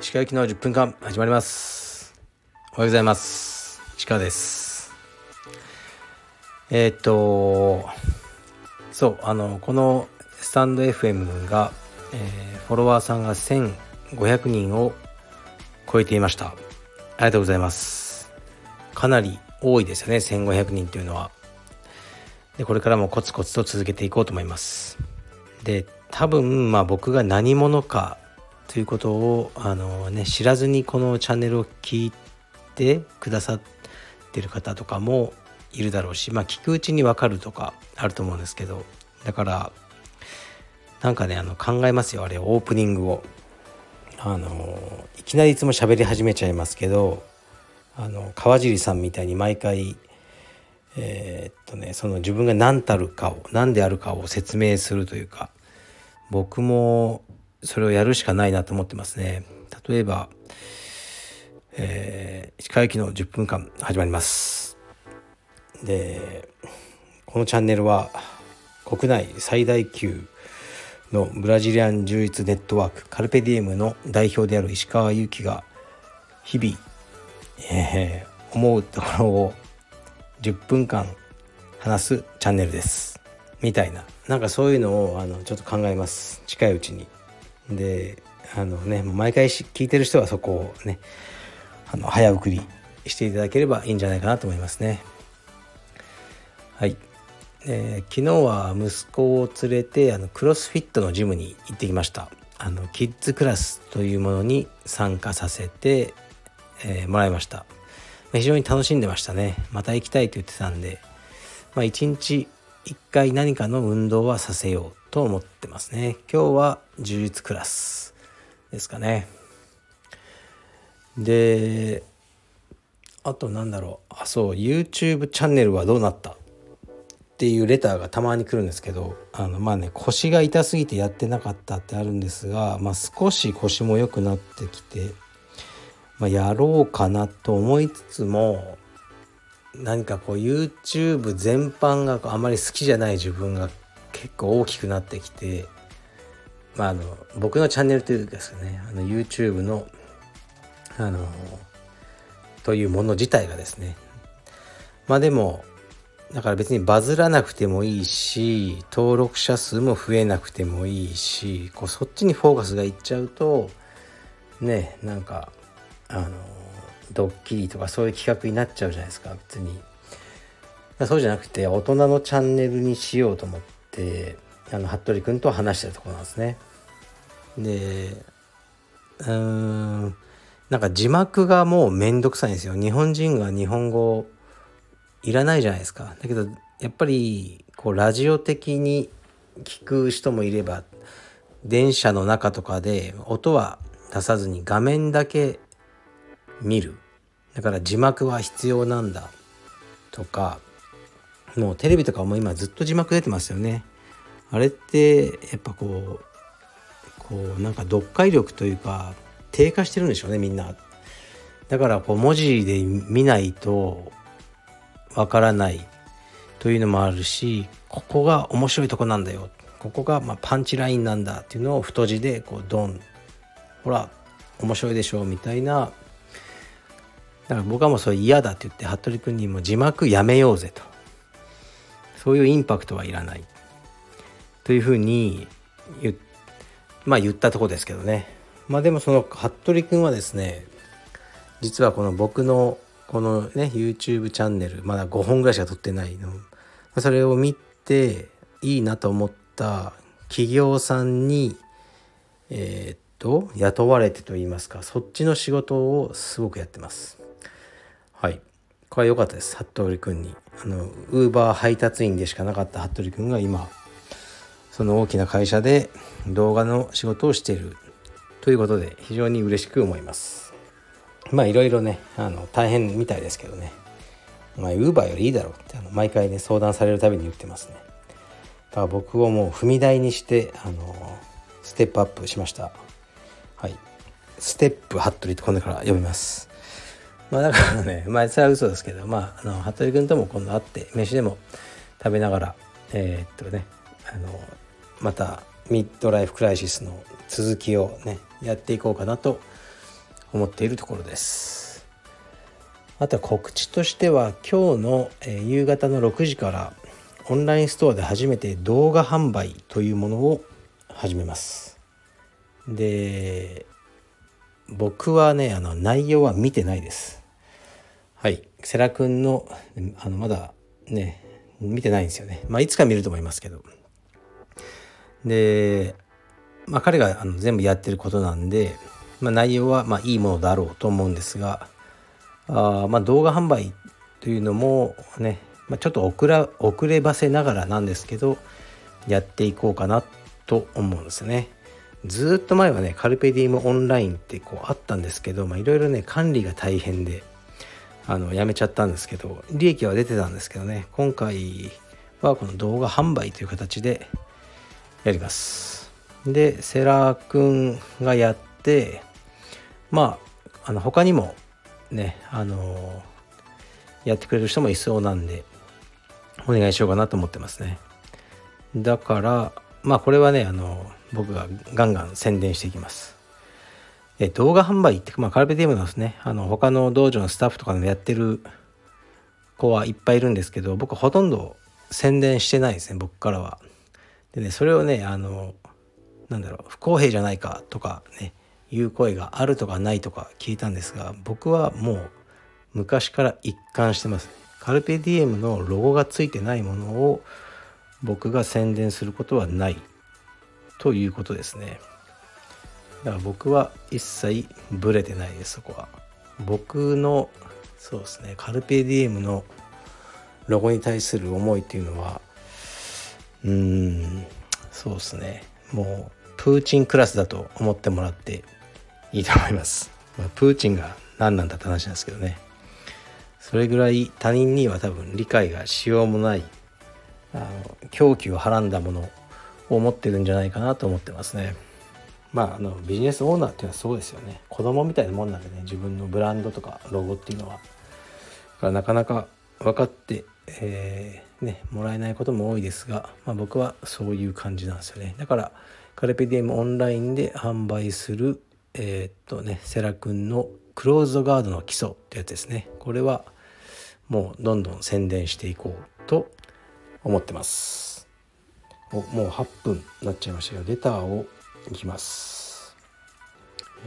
石川行きの10分間始まります。おはようございます。石川です。えー、っとそうあのこのスタンド FM が、えー、フォロワーさんが1500人を超えていました。ありがとうございます。かなり多いですよね。1500人というのは。でこれからもコツコツと続けていこうと思います。で多分まあ僕が何者かということをあの、ね、知らずにこのチャンネルを聞いてくださってる方とかもいるだろうしまあ聞くうちに分かるとかあると思うんですけどだからなんかねあの考えますよあれオープニングを。あのいきなりいつも喋り始めちゃいますけどあの川尻さんみたいに毎回えー、っとねその自分が何たるかを何であるかを説明するというか僕もそれをやるしかないなと思ってますね。例えば、えー、石川駅の10分間始まります。でこのチャンネルは国内最大級のブラジリアン充実ネットワークカルペディエムの代表である石川祐希が日々、えー、思うところを10分間話すチャンネルです。みたいな。なんかそういうのをあのちょっと考えます。近いうちに。であのね毎回聞いてる人はそこをねあの早送りしていただければいいんじゃないかなと思いますね。はい。えー、昨日は息子を連れてあのクロスフィットのジムに行ってきました。あのキッズクラスというものに参加させて、えー、もらいました。非常に楽しんでましたね。また行きたいと言ってたんで、まあ、1日1回何かの運動はさせようと思ってますね。今日は充実クラスですかね。であとなんだろう。あそう YouTube チャンネルはどうなったっていうレターがたまに来るんですけど。あのまあね腰が痛すぎてやってなかったってあるんですが、まあ、少し腰も良くなってきて、まあ、やろうかなと思いつつも何かこう YouTube 全般があまり好きじゃない自分が結構大きくなってきて、まあ、あの僕のチャンネルというかですねあの YouTube のあのというもの自体がですね。まあでもだから別にバズらなくてもいいし登録者数も増えなくてもいいしこうそっちにフォーカスがいっちゃうとねなんかあのドッキリとかそういう企画になっちゃうじゃないですか別に。そうじゃなくて大人のチャンネルにしようと思ってあの服部君と話してるところなんですね。でうーんなんか字幕がもうめんどくさいんですよ。日本人が日本語いらないじゃないですか。だけどやっぱりこうラジオ的に聞く人もいれば電車の中とかで音は出さずに画面だけ見る。だから字幕は必要なんだ。とかもうテレビとかも今ずっと字幕出てますよね。あれってやっぱこうこうなんか読解力というか低下してるんでしょうねみんな。だからこう文字で見ないとわからない。というのもあるしここが面白いとこなんだよ。ここがまパンチラインなんだ。っていうのを太字でこうドン。ほら面白いでしょうみたいなだから僕はもうそれ嫌だって言って服部君にも字幕やめようぜと。そういうインパクトはいらない。というふうに言,、まあ、言ったとこですけどね。まあでもその服部君はですね実はこの僕のこのね YouTube チャンネルまだ5本ぐらいしか撮ってないの。それを見ていいなと思った企業さんにえー、っと雇われてと言いますかそっちの仕事をすごくやってます。はい。これは良かったです。服部君に。あのウーバー配達員でしかなかった服部君が今その大きな会社で動画の仕事をしている。ということで非常に嬉しく思います。まあいろいろねあの大変みたいですけどね。まあウーバーよりいいだろう。ってあの毎回ね相談されるたびに言ってますね。だから僕をもう踏み台にしてあのステップアップしました。はい。ステップハットリって今度から読みます。まあだからね まあそれは嘘ですけどまああの服部君とも今度会って飯でも食べながらえー、っとねあのまたミッドライフクライシスの続きをねやっていこうかなと思っているところです。あと告知としては今日の、え、夕方の6時からオンラインストアで初めて動画販売というものを始めます。で僕はねあの内容は見てないです。はい。世良くんのあのまだね見てないんですよね。まあいつか見ると思いますけど。でまあ彼があの全部やってることなんで、まあ、内容はまあいいものだろうと思うんですがあまあ動画販売というのもね、まあ、ちょっと遅ら遅ればせながらなんですけどやっていこうかなと思うんですね。ずっと前はねカルペディウムオンラインってこうあったんですけどいろいろね管理が大変であのやめちゃったんですけど利益は出てたんですけどね今回はこの動画販売という形でやりますでセラくんがやってまああの他にもねあのやってくれる人もいそうなんでお願いしようかなと思ってますねだからまあこれはねあの僕がガンガン宣伝していきます。え動画販売って、まあ、カルペディウムのですねあの他の道場のスタッフとかでやってる子はいっぱいいるんですけど僕ほとんど宣伝してないですね僕からは。でねそれをねあのなんだろう不公平じゃないかとかねいう声があるとかないとか聞いたんですが僕はもう昔から一貫してます、カルペディエムのロゴがついてないものを僕が宣伝することはないということですねだから僕は一切ブレてないですそこは。僕のそうですねカルペディエムのロゴに対する思いっていうのはうーんそうですね。もうプーチンクラスだと思ってもらっていいと思います、ま、プーチンが何なんだって話なんですけどね。それぐらい他人には多分理解がしようもないあの狂気をはらんだものを持ってるんじゃないかなと思ってますね。まあ、あのビジネスオーナーっていうのはそうですよね。子供みたいなもんなんでね。自分のブランドとかロゴっていうのは。かなかなか分かって、えー、ね、もらえないことも多いですが、まあ、僕はそういう感じなんですよね。だからカルペディエムオンラインで販売するえー、っとねセラ君のクローズドガードの基礎ってやつですね。これはもうどんどん宣伝していこうと思ってます。おもう8分なっちゃいましたよ。レターをいきます。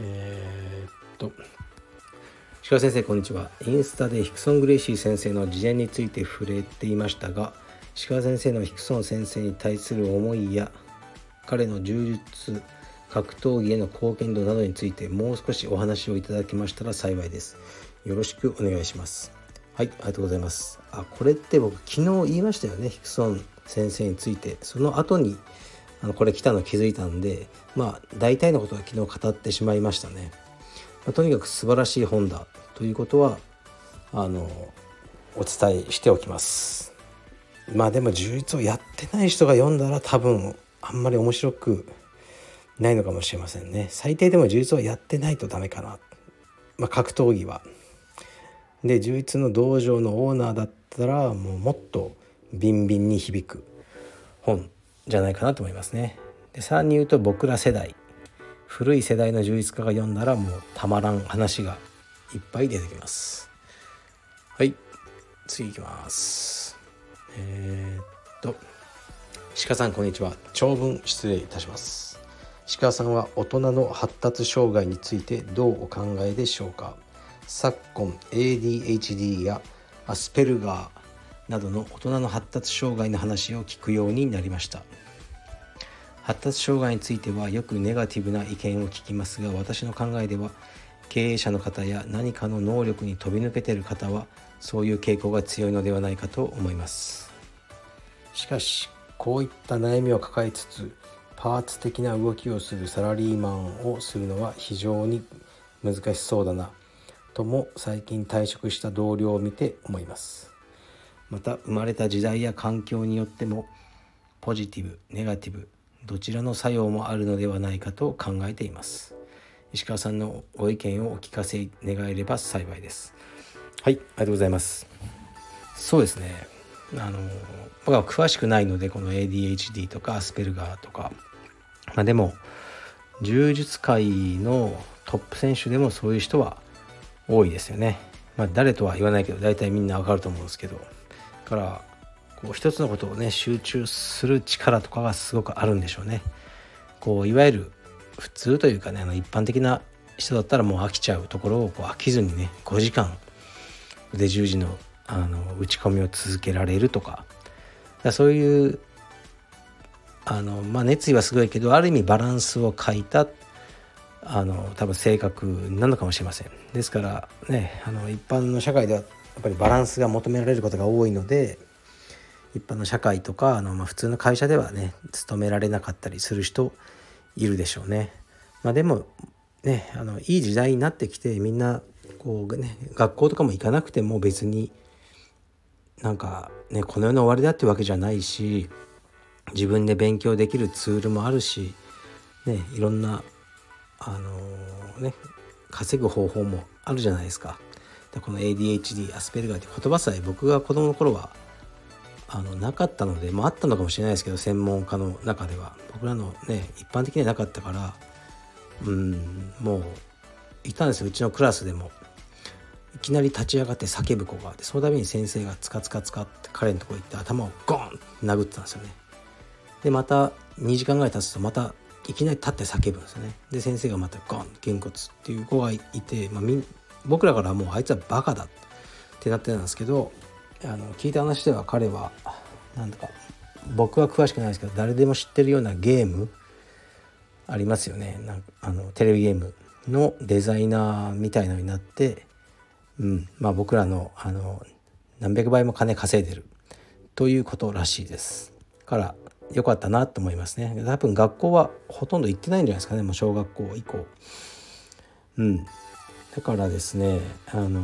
えー、っと。鹿先生こんにちは。インスタでヒクソン・グレイシー先生の事前について触れていましたが鹿先生のヒクソン先生に対する思いや彼の柔術格闘技への貢献度などについてもう少しお話をいただけましたら幸いです。よろしくお願いします。はい、ありがとうございます。あ、これって僕昨日言いましたよね、ヒクソン先生について。その後にあのこれ来たの気づいたんで、まあ大体のことは昨日語ってしまいましたね。まあ、とにかく素晴らしい本だということはあのお伝えしておきます。まあでも充実をやってない人が読んだら多分あんまり面白くないのかもしれませんね。最低でも充実をやってないとダメかな。まあ格闘技は。で充実の道場のオーナーだったらもうもっとビンビンに響く本じゃないかなと思いますね。でさらに言うと僕ら世代古い世代の充実家が読んだらもうたまらん話がいっぱい出てきます。はい次いきます。えー、っと鹿さんこんにちは長文失礼いたします。鹿さんは大人の発達障害についてどうお考えでしょうか？昨今 ADHD やアスペルガーなどの大人の発達障害の話を聞くようになりました。発達障害についてはよくネガティブな意見を聞きますが私の考えでは経営者の方や何かの能力に飛び抜けている方はそういう傾向が強いのではないかと思います。しかしこういった悩みを抱えつつパーツ的な動きをするサラリーマンをするのは非常に難しそうだなとも最近退職した同僚を見て思います。また生まれた時代や環境によってもポジティブネガティブどちらの作用もあるのではないかと考えています。石川さんのご意見をお聞かせ願えれば幸いです。はいありがとうございます。そうですね。あの僕は詳しくないのでこの ADHD とかアスペルガーとか、まあ、でも柔術界のトップ選手でもそういう人は多いですよね。まあ、誰とは言わないけど大体みんなわかると思うんですけど。だからこう一つのことをね集中する力とかがすごくあるんでしょうね。こういわゆる普通というかねあの一般的な人だったらもう飽きちゃうところをこう飽きずにね5時間腕十字のあの打ち込みを続けられるとかかそういうあの、まあ、熱意はすごいけどある意味バランスを欠いたあの多分性格なのかもしれませんですからねあの一般の社会ではぱりバランスが求められることが多いので一般の社会とかあの、まあ、普通の会社ではね勤められなかったりする人いるでしょうね。まあ、でもねあのいい時代になってきてみんなこう、ね、学校とかも行かなくても別になんかねこの世の終わりだっていうわけじゃないし自分で勉強できるツールもあるし、ね、いろんなあのー、ね稼ぐ方法もあるじゃないですか。でこの ADHD アスペルガーって言葉さえ僕が子供の頃はあのなかったので、まあ、あったのかもしれないですけど専門家の中では。僕らのね一般的にはなかったからうんもういたんですよ。うちのクラスでも。いきなり立ち上がって叫ぶ子があってその度に先生がツカツカツカって彼のとこ行って頭をゴンって殴ってたんですよね。でまた2時間ぐらい経つとまたいきなり立って叫ぶんですよね。で先生がまたゴンげんこつっていう子がいて、まあ、み僕らからもうあいつはバカだってなってたんですけどあの聞いた話では彼は何だか僕は詳しくないですけど誰でも知ってるようなゲームありますよねなんかあのテレビゲームのデザイナーみたいのになって、うんまあ、僕らのあの何百倍も金稼いでるということらしいです。から良かったなと思いますね。多分学校はほとんど行ってないんじゃないですかねもう小学校以降。うん、だからですねあの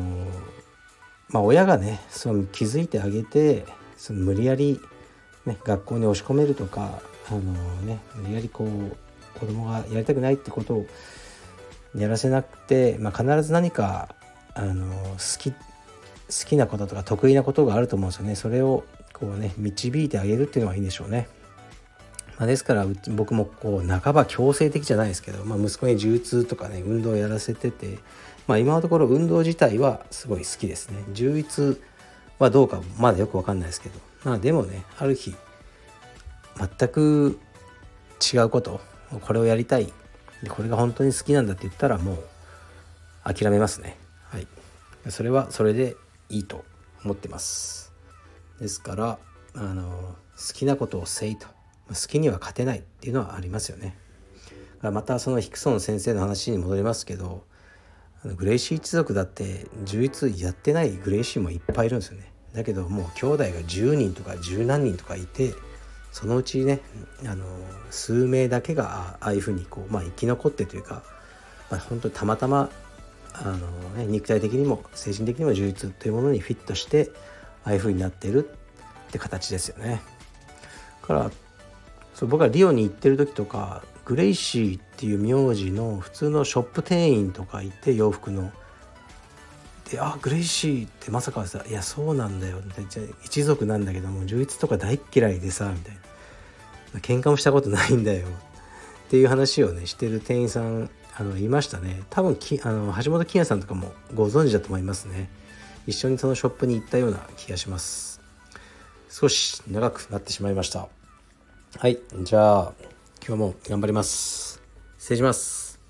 まあ親がねその気づいてあげてその無理やり、ね、学校に押し込めるとかあの、ね、無理やりこう子供がやりたくないってことをやらせなくて、まあ、必ず何かあの好き好きなこととか得意なことがあると思うんですよね。それをこうね導いてあげるっていうのはいいんでしょうね。まあ、ですから僕もこう半ば強制的じゃないですけど、まあ、息子に柔術とかね運動をやらせてて、まあ、今のところ運動自体はすごい好きですね。充実はどうかまだよく分かんないですけど、まあ、でもねある日全く違うことこれをやりたいこれが本当に好きなんだって言ったらもう諦めますね。はい、それはそれでいいと思ってます。ですからあの好きなことをせいと好きには勝てないっていうのはありますよね。またそのヒクソン先生の話に戻りますけどあのグレイシー一族だって柔術やってないグレイシーもいっぱいいるんですよね。だけどもう兄弟が10人とか10何人とかいてそのうちねあの数名だけがああいうふうにこう、まあ、生き残ってというか、まあ、本当にたまたまあの、ね、肉体的にも精神的にも柔術というものにフィットしてああいうふうになってるって形ですよね。からそう僕はリオに行ってる時とかグレイシーっていう名字の普通のショップ店員とかいて洋服の。で「あグレイシーってまさかさいやそうなんだよ」じゃ一族なんだけども充実とか大嫌いでさみたいな。喧嘩もしたことないんだよ。っていう話をねしてる店員さんあのいましたね。多分きあの橋本金也さんとかもご存知だと思いますね。一緒にそのショップに行ったような気がします。少し長くなってしまいました。はいじゃあ今日も頑張ります。失礼します。